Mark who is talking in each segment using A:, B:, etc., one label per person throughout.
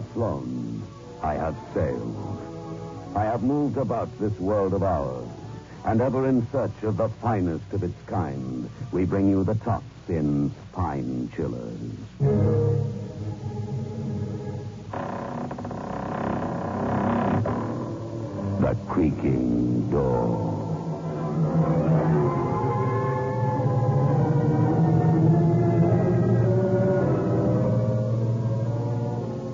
A: have flown. I have sailed. I have moved about this world of ours. And ever in search of the finest of its kind, we bring you the tops in Pine Chillers. The creaking door.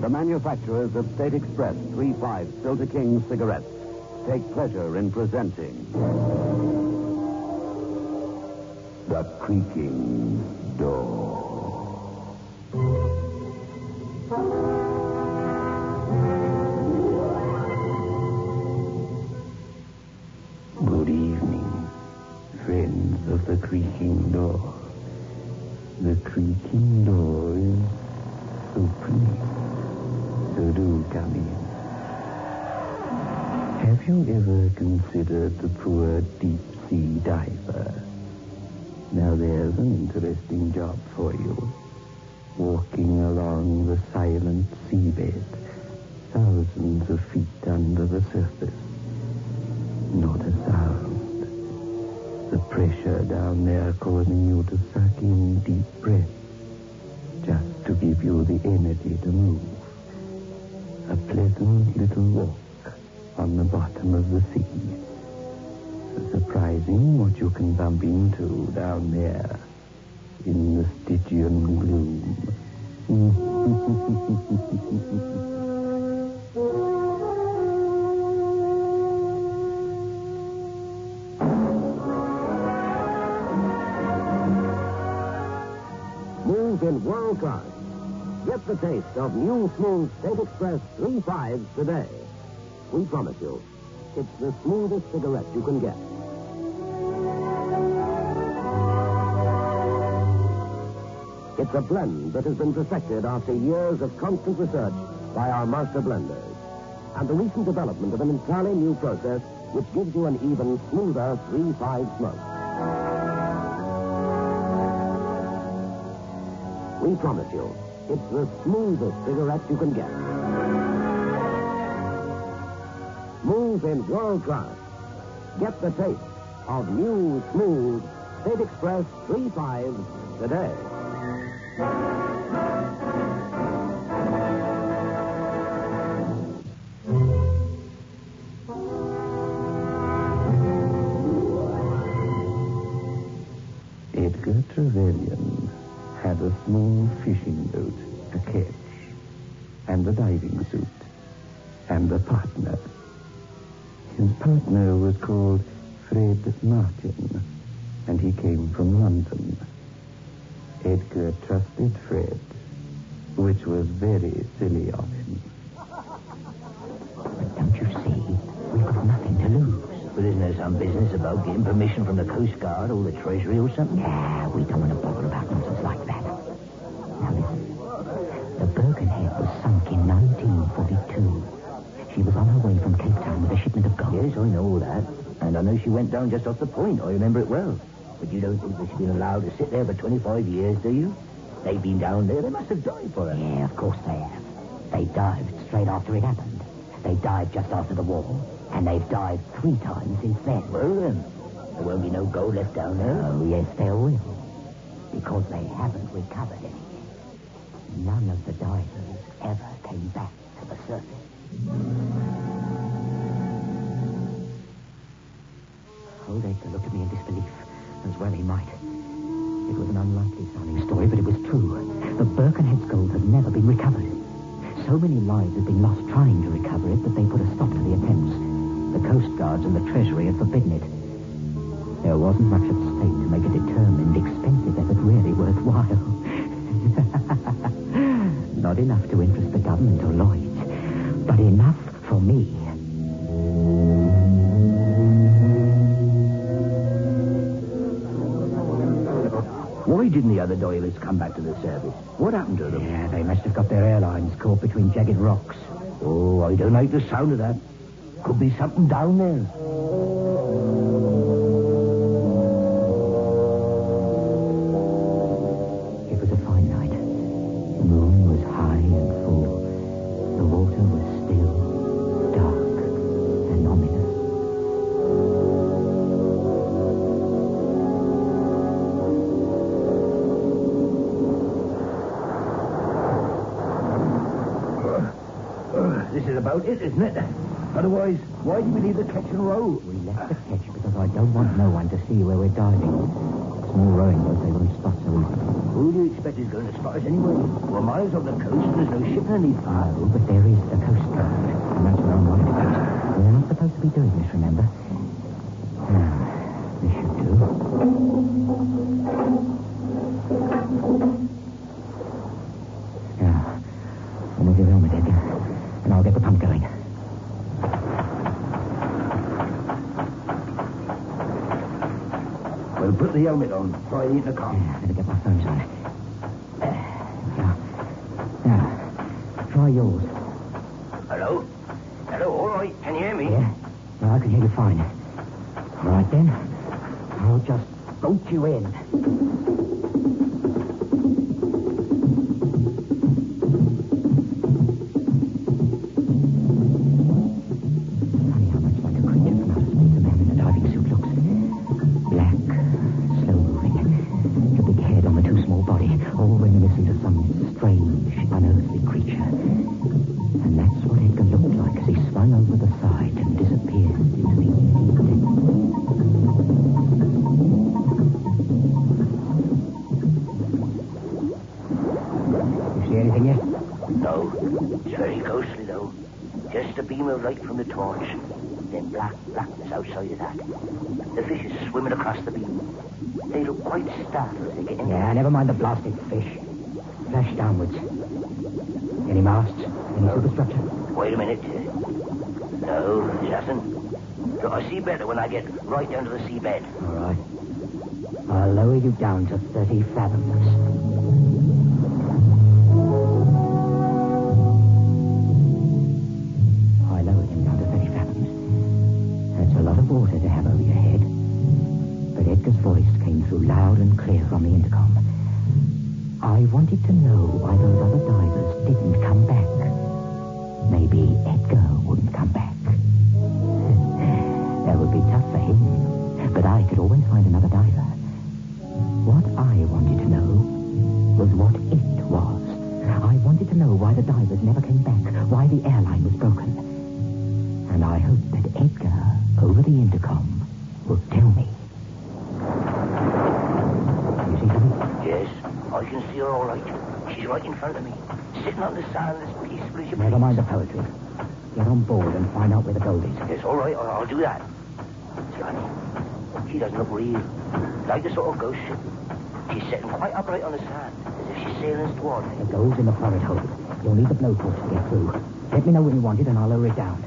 A: The manufacturers of State Express 3-5 Filter King cigarettes take pleasure in presenting The Creaking Door.
B: Give you the energy to move. A pleasant little walk on the bottom of the sea. Surprising what you can bump into down there in the Stygian gloom.
A: taste of new smooth State Express 3-5s today. We promise you, it's the smoothest cigarette you can get. It's a blend that has been perfected after years of constant research by our master blenders. And the recent development of an entirely new process which gives you an even smoother 3-5 smoke. We promise you, it's the smoothest cigarette you can get. Smooth in world class. Get the taste of new, smooth State Express 3-5 today.
B: Edgar Trevelyan had a small Edgar trusted Fred, which was very silly of him.
C: But don't you see? We've got nothing to lose.
D: But isn't there some business about getting permission from the Coast Guard or the Treasury or something?
C: Yeah, we don't want to bother about nonsense like that. Now listen. The Birkenhead was sunk in 1942. She was on her way from Cape Town with a shipment of gold.
D: Yes, I know all that. And I know she went down just off the point. I remember it well. But you don't think that she's been allowed to sit there for 25 years, do you? They've been down there. They must have died for her.
C: Yeah, of course they have. They dived straight after it happened. They dived just after the war. And they've dived three times since then.
D: Well, then, there won't be no gold left down there.
C: Oh, yes, there will. Because they haven't recovered any. None of the divers ever came back to the surface. Old Edgar looked at me in disbelief, as well he might. It was an unlikely sounding story, but it was true. The Birkenhead's gold had never been recovered. So many lives had been lost trying to recover it that they put a stop to the attempts. The Coast Guards and the Treasury had forbidden it. There wasn't much at stake to make a determined, expensive effort really worthwhile. Not enough to interest the government or Lloyd's, but enough for me.
D: Didn't the other divers come back to the service? What happened to them?
C: Yeah, they must have got their airlines caught between jagged rocks.
D: Oh, I don't like the sound of that. Could be something down there. Is isn't it? Otherwise, why did we leave the ketch and row?
C: We left the ketch because I don't want no one to see where we're diving. Small rowing boats, they won't spot so easily.
D: Who do you expect is going to spot us anyway? We're miles off the coast and there's no ship in underneath.
C: Oh, no, but there is the Coast Guard, and that's where I'm wanted. We're not supposed to be doing this, remember? The
D: helmet on. Try the intercom.
C: Yeah, better get my phones on. Now, now, try yours.
D: Hello? Hello, all right. Can you hear me?
C: Yeah? No, I can hear you fine. All right, then. I'll just boat you in. From the
D: torch. Then black blackness outside of that. The fish is swimming across the beam. They look quite startled as they get in
C: Yeah, never mind the blasted fish. Flash downwards. Any masts? Any superstructure?
D: Wait a minute. No, it hasn't. I see better when I get right down to the seabed.
C: All right. I'll lower you down to 30 fathoms. Water to have over your head. But Edgar's voice came through loud and clear on the intercom. I wanted to know why those other divers didn't come back. Maybe Edgar wouldn't come back. that would be tough for him. But I could always find another diver. What I wanted to know was what it was. I wanted to know why the divers never came back, why the airline was broken. And I hoped that Edgar, over the intercom, would tell me. You see?
D: Yes, I can see her all right. She's right in front of me. Sitting on the sand as peaceful as you
C: Never mind the poetry. Get on board and find out where the gold is.
D: Yes, all right, I'll, I'll do that. Johnny, she doesn't look real. Like the sort of ghost ship. She's sitting quite upright on the sand, as if she's sailing us toward me.
C: The gold's in the forward hold. You'll need the blowtorch to get through. Let me know when you want it and I'll lower it down.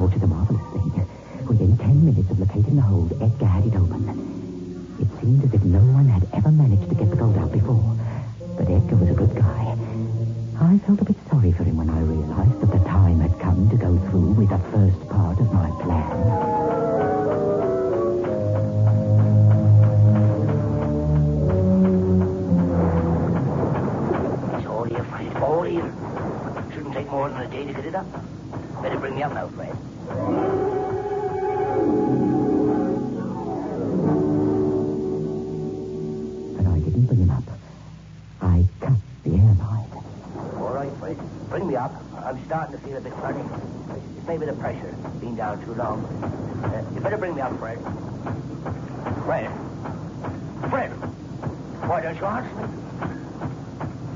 C: Torch is a marvelous thing. Within ten minutes of locating the hold, Edgar had it open. It seemed as if no one had ever managed to get the
D: right. Bring me up. I'm starting to feel a bit funny. It's maybe the pressure, being down too long. Uh, you better bring me up, Fred. Fred. Fred. Why don't you answer me?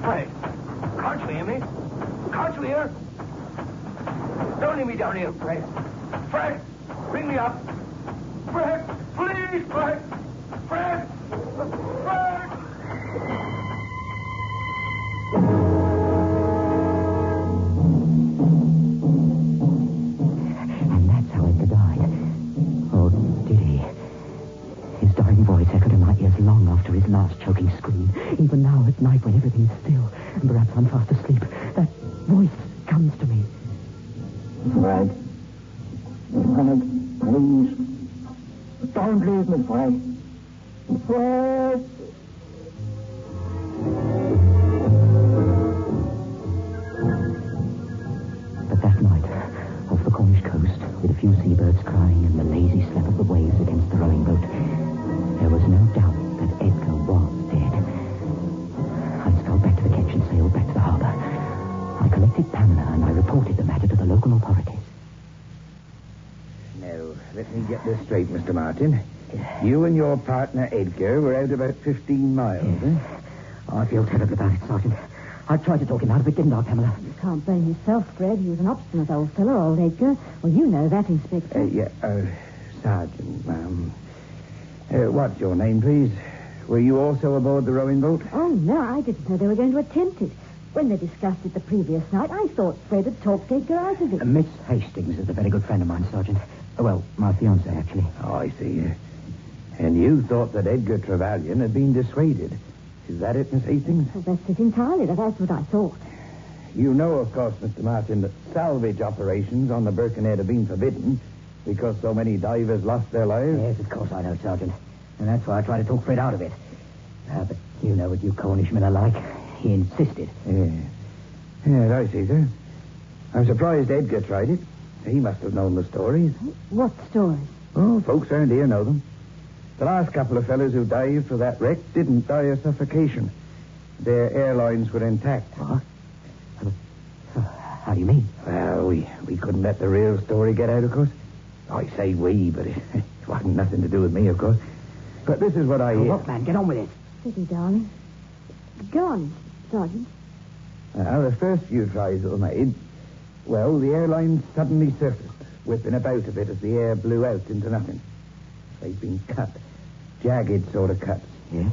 D: Fred. Can't you hear me? Can't you hear? Don't leave me down here, Fred. Fred, bring me up. Fred, please, Fred. Fred. Fred.
C: At night when everything's still and perhaps I'm fast asleep, that voice comes to me.
E: Fred. Fred, please. Don't leave me, Frank. Fred.
C: But that night, off the Cornish coast, with a few seabirds crying and the lazy slap of the waves local authorities. Now, let
B: me get this straight, Mr. Martin. Yes. You and your partner, Edgar, were out about 15 miles, yes. eh?
F: Oh, I feel terrible about it, Sergeant. I tried to talk him out of it, didn't I, Pamela?
G: You can't blame yourself, Fred. He was an obstinate old fellow, old Edgar. Well, you know that, Inspector.
B: Uh, yeah, uh, Sergeant, ma'am. Uh, what's your name, please? Were you also aboard the rowing boat?
G: Oh, no, I didn't know they were going to attempt it. When they discussed it the previous night, I thought Fred had talked Edgar out of it.
F: Uh, Miss Hastings is a very good friend of mine, Sergeant. Uh, well, my fiancée, actually.
B: Oh, I see. Uh, and you thought that Edgar Trevelyan had been dissuaded. Is that it, Miss Hastings?
G: Well, that's it entirely. That's what I thought.
B: You know, of course, Mr. Martin, that salvage operations on the Birkenhead have been forbidden because so many divers lost their lives.
F: Yes, of course I know, Sergeant. And that's why I tried to talk Fred out of it. Uh, but you know what you Cornishmen are like. He insisted.
B: Yeah. Yes, I see, sir. I'm surprised Edgar tried it. He must have known the stories.
G: What stories?
B: Oh, folks around here know them. The last couple of fellows who dived for that wreck didn't die of suffocation. Their airlines were intact.
F: What? How do you mean?
B: Well, we, we couldn't let the real story get out, of course. I say we, but it, it wasn't nothing to do with me, of course. But this is what I
F: Oh,
B: hear.
F: look, man, get on with it.
G: Steady, darling. Go on, Sergeant.
B: Now, the first few tries that were made, well, the airline suddenly surfaced, whipping about a bit as the air blew out into nothing. They'd been cut, jagged sort of cuts.
F: Yeah?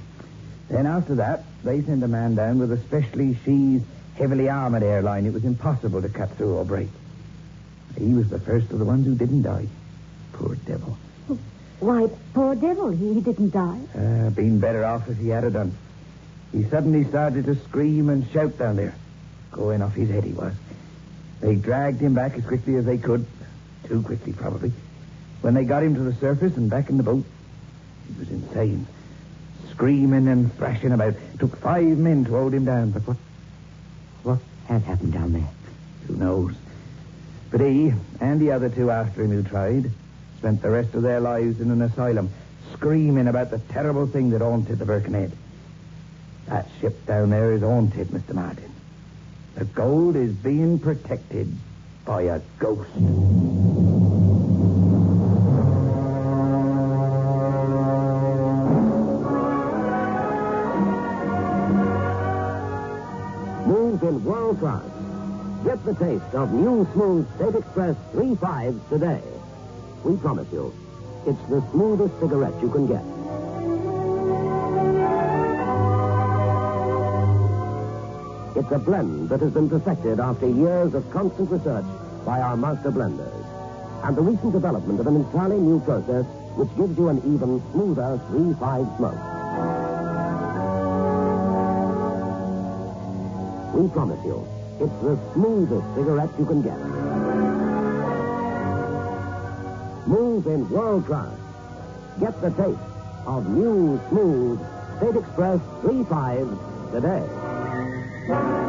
B: Then after that, they sent a man down with a specially sheathed, heavily armored airline it was impossible to cut through or break. He was the first of the ones who didn't die. Poor devil.
G: Why, poor devil, he, he didn't die.
B: Uh, been better off if he had it done. He suddenly started to scream and shout down there. Going off his head he was. They dragged him back as quickly as they could. Too quickly, probably. When they got him to the surface and back in the boat, he was insane. Screaming and thrashing about. It Took five men to hold him down, but what?
F: What had happened down there?
B: Who knows? But he and the other two after him who tried spent the rest of their lives in an asylum, screaming about the terrible thing that haunted the Birkenhead. That ship down there is haunted, Mr. Martin. The gold is being protected by a ghost.
A: Move in world class. Get the taste of new smooth State Express 3.5 today. We promise you, it's the smoothest cigarette you can get. A blend that has been perfected after years of constant research by our master blenders. And the recent development of an entirely new process which gives you an even smoother 3-5 smoke. We promise you, it's the smoothest cigarette you can get. Smooth in world class. Get the taste of new, smooth State Express 3.5 today.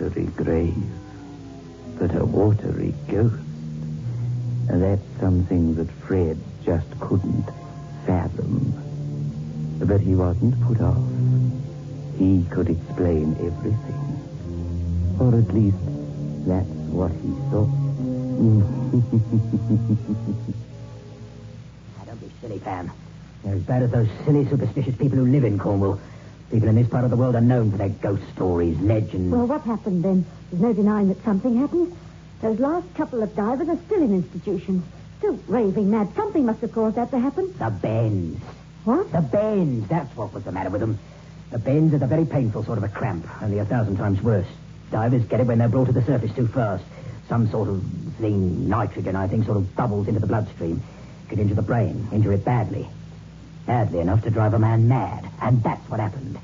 B: Watery grave, but a watery ghost. And That's something that Fred just couldn't fathom. But he wasn't put off. He could explain everything. Or at least, that's what he thought.
F: Don't be silly, Pam. They're as bad as those silly, superstitious people who live in Cornwall. People in this part of the world are known for their ghost stories, legends.
G: Well, what happened then? There's no denying that something happened. Those last couple of divers are still in institutions. Still raving mad. Something must have caused that to happen.
F: The bends.
G: What?
F: The bends. That's what was the matter with them. The bends are the very painful sort of a cramp, only a thousand times worse. Divers get it when they're brought to the surface too fast. Some sort of thing, nitrogen, I think, sort of bubbles into the bloodstream. Get into the brain, injure it badly. Badly enough to drive a man mad. And that's what happened.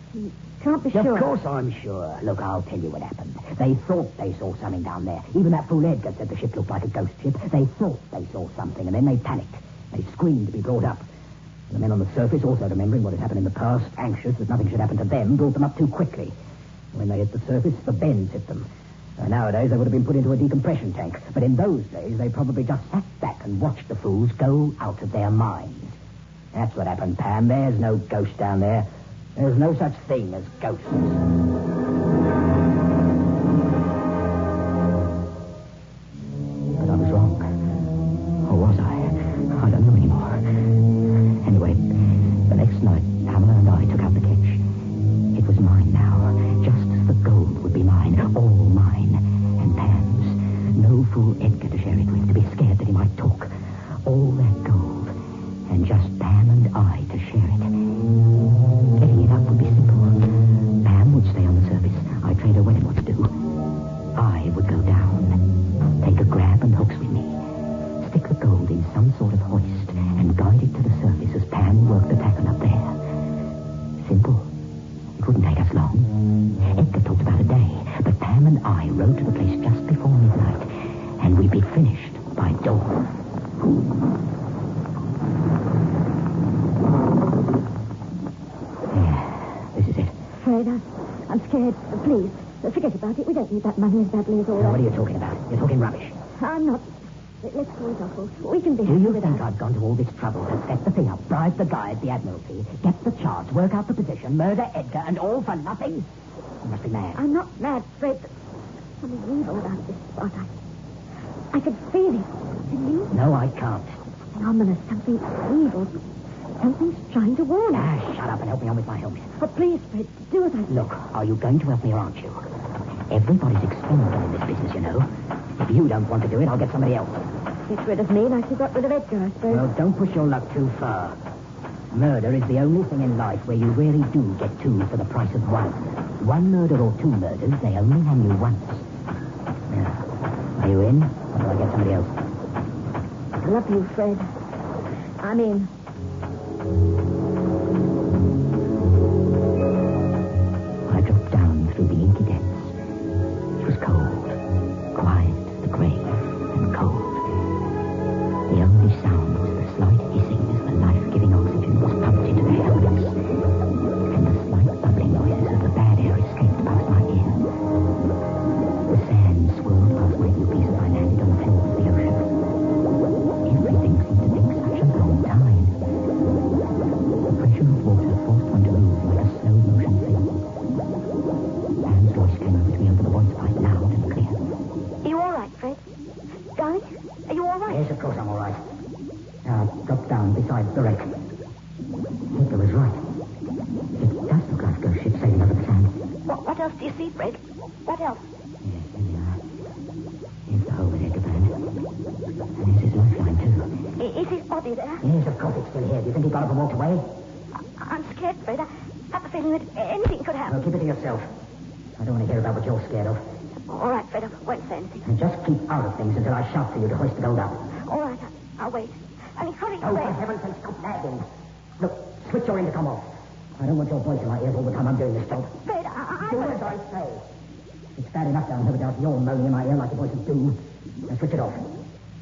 G: Can't be sure.
F: Of course I'm sure. Look, I'll tell you what happened. They thought they saw something down there. Even that fool Edgar said the ship looked like a ghost ship. They thought they saw something, and then they panicked. They screamed to be brought up. The men on the surface, also remembering what had happened in the past, anxious that nothing should happen to them, brought them up too quickly. When they hit the surface, the bends hit them. Uh, nowadays, they would have been put into a decompression tank. But in those days, they probably just sat back and watched the fools go out of their minds. That's what happened, Pam. There's no ghost down there. There's no such thing as ghosts.
C: I'm not. Let- Let's call it off. We'll- can be
F: Do you think. I've gone to all this trouble to set the thing up, bribe the guy at the Admiralty, get the charts, work out the position, murder Edgar, and all for nothing? You must be mad.
C: I'm not mad, Fred. but Something evil about this spot. I, I could feel it. Can you?
F: No, I can't.
C: Something ominous, something evil. Something's trying to warn us.
F: Ah, shut up and help me on with my helmet.
C: Oh, please, Fred, do as I say.
F: Look, are you going to help me or aren't you? Everybody's expendable in this business, you know. If you don't want to do it, I'll get somebody else.
C: Get rid of me like you got rid of Edgar, I suppose.
F: Well, don't push your luck too far. Murder is the only thing in life where you really do get two for the price of one. One murder or two murders, they only hang you once. Now, are you in, or do I get somebody else?
C: I love you, Fred. I mean, What else?
F: Yes, we are. Uh, here's the hole with Edgar burned. And here's his lifeline, too.
C: I- Is his body there?
F: Yes, of course it's still here. Do you think he got up and walked away?
C: I- I'm scared, Fred. I have the feeling that anything could happen.
F: Well, keep it to yourself. I don't want to hear about what you're scared of.
C: All right, Fred, I won't say anything.
F: And just keep out of things until I shout for you to hoist the gold up.
C: All right, I'll wait. I mean, hurry,
F: Oh, for heaven's sake, stop nagging. Look, switch your intercom off. I don't want your voice in my ears all the time I'm doing this job.
C: Fred, I...
F: Do
C: I...
F: as I say. It's bad enough down here without your moaning in my ear like the voices do. Now switch it off.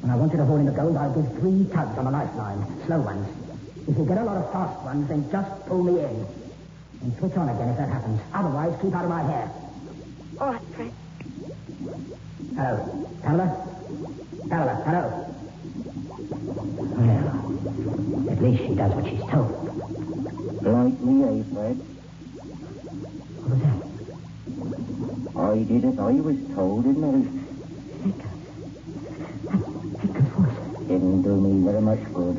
F: When I want you to haul in the gold, I'll give three tugs on the lifeline. Slow ones. If you get a lot of fast ones, then just pull me in. And switch on again if that happens. Otherwise, keep out of my hair.
C: All right, Fred.
F: Hello. Pamela? Pamela, hello. Well, at least she does what she's told.
E: Like me, eh, Fred?
F: What was that?
E: I did as I was told, didn't
F: Edgar's voice.
E: I? Didn't do me very much good.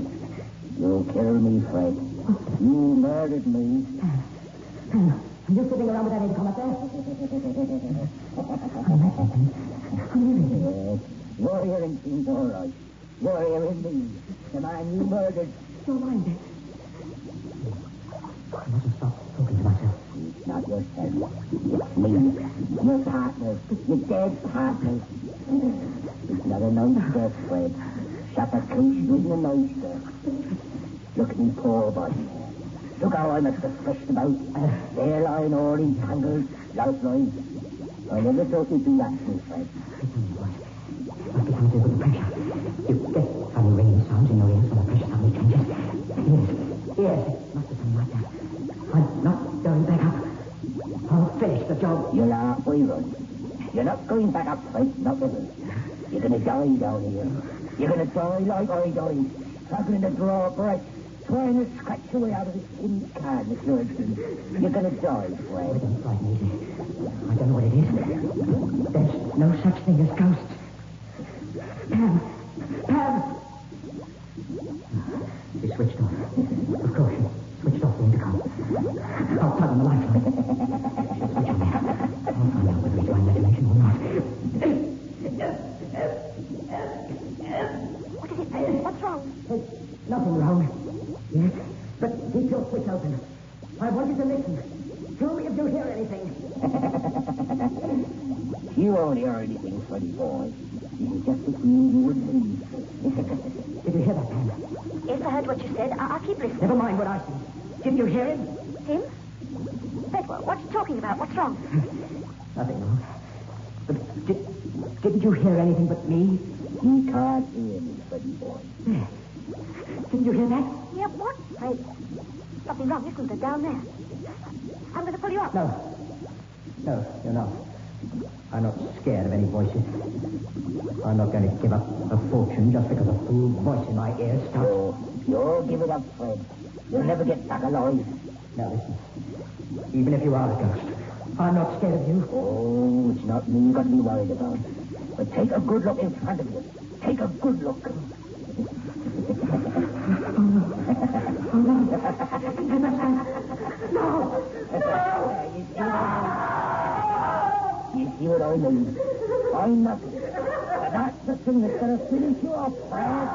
E: You'll kill me, Fred. You murdered me.
F: Are you sitting around with that intercom up there?
E: Yes. Your hearing seems all right. You're hearing me. The man you murdered.
F: Your mind, Dick. I mustn't stop talking to myself.
E: Not yourself. It's me. Your partner. Your dead partner. It's not a nice death, Fred. Suffocation isn't a nice death. Look at me poor body. Look how I must have threshed about. Lying all entangled, lifeline. I never thought you'd do that to me, Fred.
F: Must be something to do the pressure. You get funny ringing sounds in your ears when the pressure suddenly changes. Yes, yes, it must have been like that. Oh, I'll finish the job.
E: You'll halfway run. You're not going back up, Fred. Not ever. You're going to die down here. You're going to die like I died. Struggling to draw a breath. Trying to scratch your way out of this tin can, Miss Lurchton. You're going to die, Fred.
F: Don't frighten me. I don't know what it is. There's no such thing as ghosts. Pam! Pam! He switched off. Of course, he switched off the intercom. I'll turn on the light. Switch on there. I'll find out whether he's my imagination or not.
G: What is it? What's wrong?
F: There's nothing wrong. Yes, but keep your switch open. I want you to listen. Tell me if you hear anything.
E: You won't hear anything, Freddy boy. You can just between you and me.
F: Did you hear that, Pam?
G: Yes, I heard what you said. I- I'll keep listening.
F: Never mind what I see. Didn't you hear him?
G: Bedwell, what are you talking about? What's wrong? Hmm.
F: Nothing wrong. But did, didn't you hear anything but me?
E: You can't hear me, Freddy boy.
F: Didn't you hear that?
G: Yeah, what? Hey, something wrong, isn't there, down there? I'm going to pull you up.
F: No. No, you're not. I'm not scared of any voices. I'm not going to give up a fortune just because a fool voice in my ear stops.
E: So, oh, you'll give it up, Fred. You'll never get back alive.
F: Now listen. Even if you are a ghost, I'm not scared of you.
E: Oh, it's not me you've got to be worried about. But take a good look in front of you. Take a good look. You see what I mean? I'm not. That's the thing that's going to finish you off, Fred.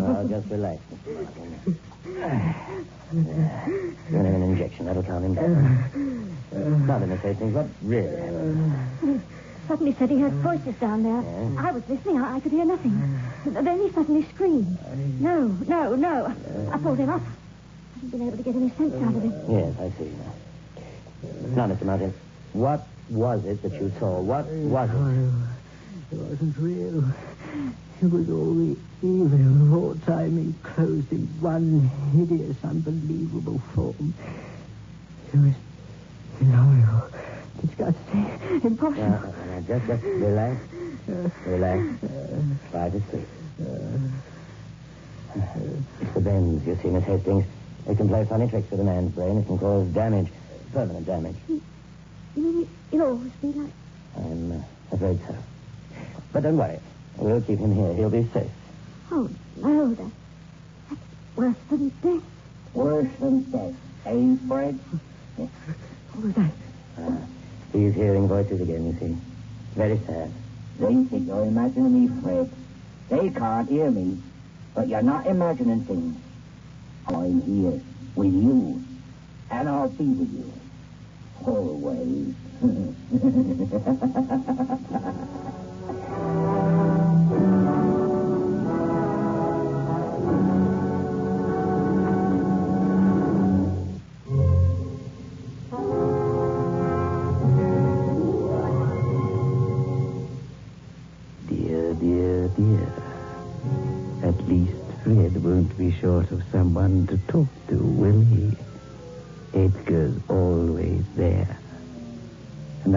H: Oh, just relax, Mr. Martin. Give him an injection. That'll calm him down. Now, Miss Hastings, what really happened?
G: Suddenly said he heard mm. voices down there.
H: Yeah.
G: I was listening. I, I could hear nothing. Mm. Then he suddenly screamed. Mm. No, no, no. I pulled him up. I haven't been able to get any sense out of him.
H: Yes, I see now. Now, Mr. Martin, what was it that you saw? What was it?
B: It wasn't real. It was all the evil, all time enclosed in one hideous, unbelievable form. It was illogical, disgusting, impossible.
H: Now, now, just, just relax. Relax. Try to sleep. It's the bends, you see, Miss Hastings. It can play funny tricks with a man's brain. It can cause damage, permanent damage.
G: You mean it'll always be like...
H: I'm uh, afraid so. But don't worry. We'll keep him here. He'll be safe.
G: Oh, no, that, that's worse than death.
E: Worse than death. Eh, Fred?
G: What was that?
H: Uh, he's hearing voices again, you see. Very sad.
E: They think you're imagining me, Fred. They can't hear me. But you're not imagining things. I'm here with you. And I'll be with you. Always.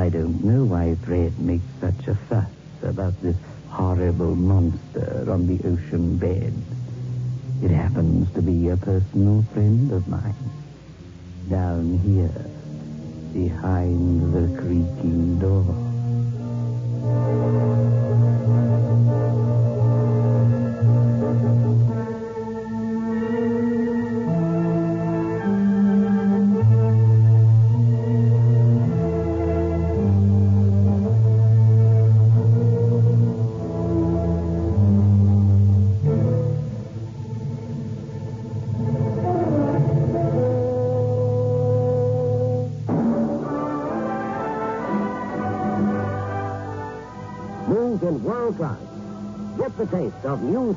B: I don't know why Fred makes such a fuss about this horrible monster on the ocean bed. It happens to be a personal friend of mine. Down here, behind the creaking door.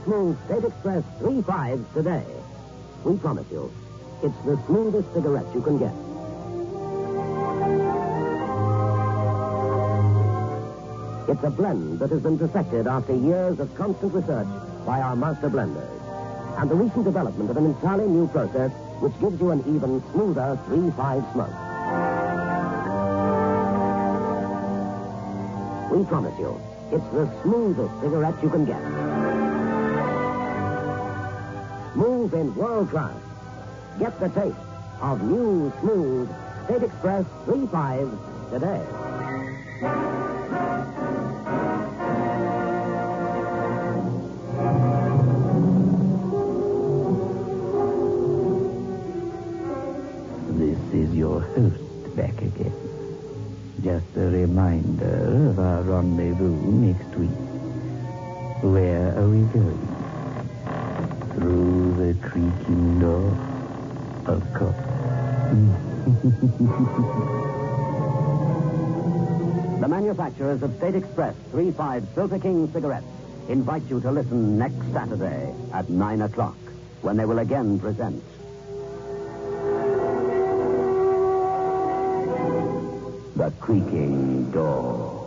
A: Smooth State Express 3 5s today. We promise you, it's the smoothest cigarette you can get. It's a blend that has been perfected after years of constant research by our master blenders. And the recent development of an entirely new process which gives you an even smoother 3-5 smoke. We promise you, it's the smoothest cigarette you can get. Smooth in world class. Get the taste of new, smooth State Express 3-5 today.
B: This is your host back again. Just a reminder of our rendezvous next week. Where are we going? Through the creaking door? Of course.
A: The manufacturers of State Express 3-5 Filter King cigarettes invite you to listen next Saturday at 9 o'clock when they will again present The Creaking Door.